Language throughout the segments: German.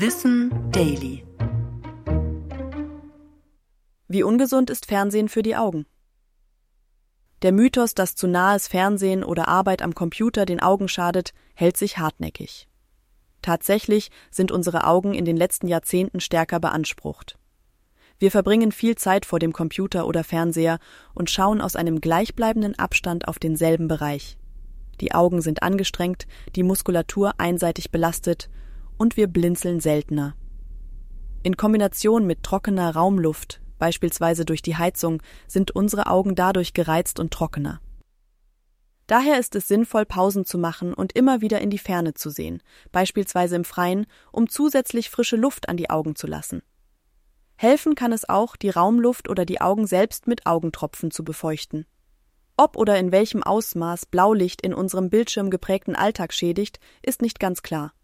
Wissen Daily. Wie ungesund ist Fernsehen für die Augen? Der Mythos, dass zu nahes Fernsehen oder Arbeit am Computer den Augen schadet, hält sich hartnäckig. Tatsächlich sind unsere Augen in den letzten Jahrzehnten stärker beansprucht. Wir verbringen viel Zeit vor dem Computer oder Fernseher und schauen aus einem gleichbleibenden Abstand auf denselben Bereich. Die Augen sind angestrengt, die Muskulatur einseitig belastet und wir blinzeln seltener. In Kombination mit trockener Raumluft, beispielsweise durch die Heizung, sind unsere Augen dadurch gereizt und trockener. Daher ist es sinnvoll, Pausen zu machen und immer wieder in die Ferne zu sehen, beispielsweise im Freien, um zusätzlich frische Luft an die Augen zu lassen. Helfen kann es auch, die Raumluft oder die Augen selbst mit Augentropfen zu befeuchten. Ob oder in welchem Ausmaß Blaulicht in unserem Bildschirm geprägten Alltag schädigt, ist nicht ganz klar.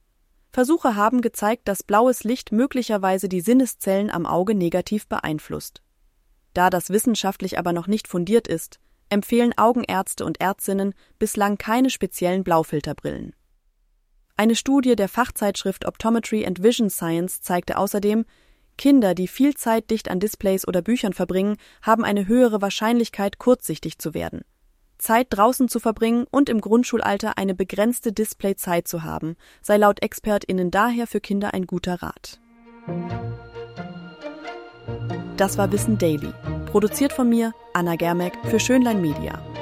Versuche haben gezeigt, dass blaues Licht möglicherweise die Sinneszellen am Auge negativ beeinflusst. Da das wissenschaftlich aber noch nicht fundiert ist, empfehlen Augenärzte und Ärztinnen bislang keine speziellen Blaufilterbrillen. Eine Studie der Fachzeitschrift Optometry and Vision Science zeigte außerdem, Kinder, die viel Zeit dicht an Displays oder Büchern verbringen, haben eine höhere Wahrscheinlichkeit, kurzsichtig zu werden. Zeit draußen zu verbringen und im Grundschulalter eine begrenzte Displayzeit zu haben, sei laut ExpertInnen daher für Kinder ein guter Rat. Das war Wissen Daily, produziert von mir, Anna Germeck, für Schönlein Media.